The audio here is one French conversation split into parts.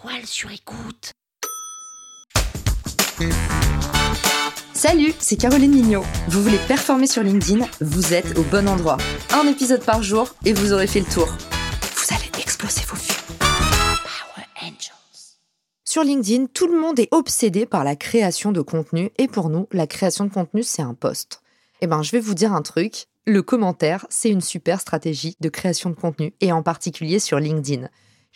toile sur écoute. Salut, c'est Caroline Mignot. Vous voulez performer sur LinkedIn Vous êtes au bon endroit. Un épisode par jour et vous aurez fait le tour. Vous allez exploser vos vues. Power Angels. Sur LinkedIn, tout le monde est obsédé par la création de contenu et pour nous, la création de contenu, c'est un post. Eh ben, je vais vous dire un truc. Le commentaire, c'est une super stratégie de création de contenu et en particulier sur LinkedIn.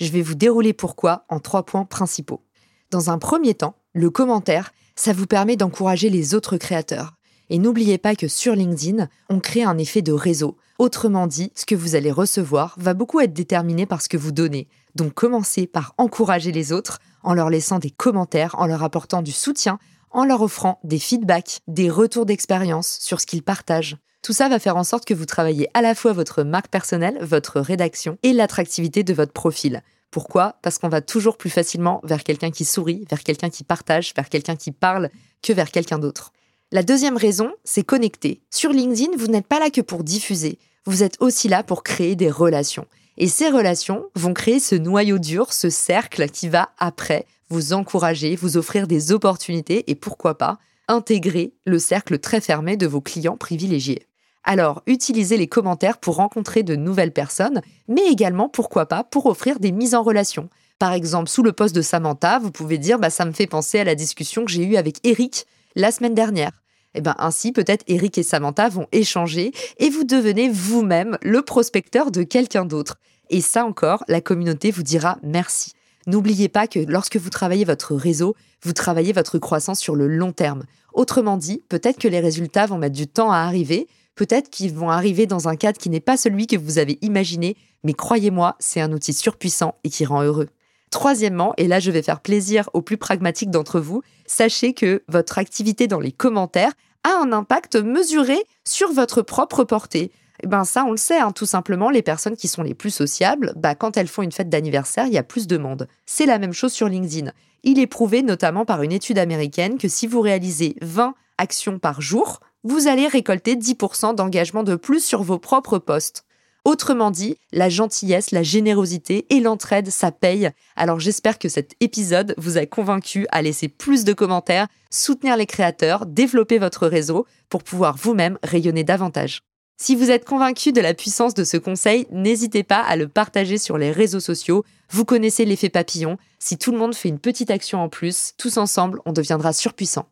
Je vais vous dérouler pourquoi en trois points principaux. Dans un premier temps, le commentaire, ça vous permet d'encourager les autres créateurs. Et n'oubliez pas que sur LinkedIn, on crée un effet de réseau. Autrement dit, ce que vous allez recevoir va beaucoup être déterminé par ce que vous donnez. Donc commencez par encourager les autres en leur laissant des commentaires, en leur apportant du soutien, en leur offrant des feedbacks, des retours d'expérience sur ce qu'ils partagent. Tout ça va faire en sorte que vous travaillez à la fois votre marque personnelle, votre rédaction et l'attractivité de votre profil. Pourquoi? Parce qu'on va toujours plus facilement vers quelqu'un qui sourit, vers quelqu'un qui partage, vers quelqu'un qui parle, que vers quelqu'un d'autre. La deuxième raison, c'est connecter. Sur LinkedIn, vous n'êtes pas là que pour diffuser, vous êtes aussi là pour créer des relations. Et ces relations vont créer ce noyau dur, ce cercle qui va après vous encourager, vous offrir des opportunités et pourquoi pas intégrer le cercle très fermé de vos clients privilégiés. Alors, utilisez les commentaires pour rencontrer de nouvelles personnes, mais également, pourquoi pas, pour offrir des mises en relation. Par exemple, sous le poste de Samantha, vous pouvez dire bah, ça me fait penser à la discussion que j'ai eue avec Eric la semaine dernière. Eh ben ainsi, peut-être Eric et Samantha vont échanger et vous devenez vous-même le prospecteur de quelqu'un d'autre. Et ça encore, la communauté vous dira merci. N'oubliez pas que lorsque vous travaillez votre réseau, vous travaillez votre croissance sur le long terme. Autrement dit, peut-être que les résultats vont mettre du temps à arriver, peut-être qu'ils vont arriver dans un cadre qui n'est pas celui que vous avez imaginé, mais croyez-moi, c'est un outil surpuissant et qui rend heureux. Troisièmement, et là je vais faire plaisir aux plus pragmatiques d'entre vous, sachez que votre activité dans les commentaires a un impact mesuré sur votre propre portée. Eh ben ça, on le sait, hein, tout simplement, les personnes qui sont les plus sociables, bah, quand elles font une fête d'anniversaire, il y a plus de monde. C'est la même chose sur LinkedIn. Il est prouvé notamment par une étude américaine que si vous réalisez 20 actions par jour, vous allez récolter 10% d'engagement de plus sur vos propres postes. Autrement dit, la gentillesse, la générosité et l'entraide, ça paye. Alors j'espère que cet épisode vous a convaincu à laisser plus de commentaires, soutenir les créateurs, développer votre réseau pour pouvoir vous-même rayonner davantage. Si vous êtes convaincu de la puissance de ce conseil, n'hésitez pas à le partager sur les réseaux sociaux. Vous connaissez l'effet papillon. Si tout le monde fait une petite action en plus, tous ensemble, on deviendra surpuissant.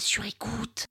Sur écoute.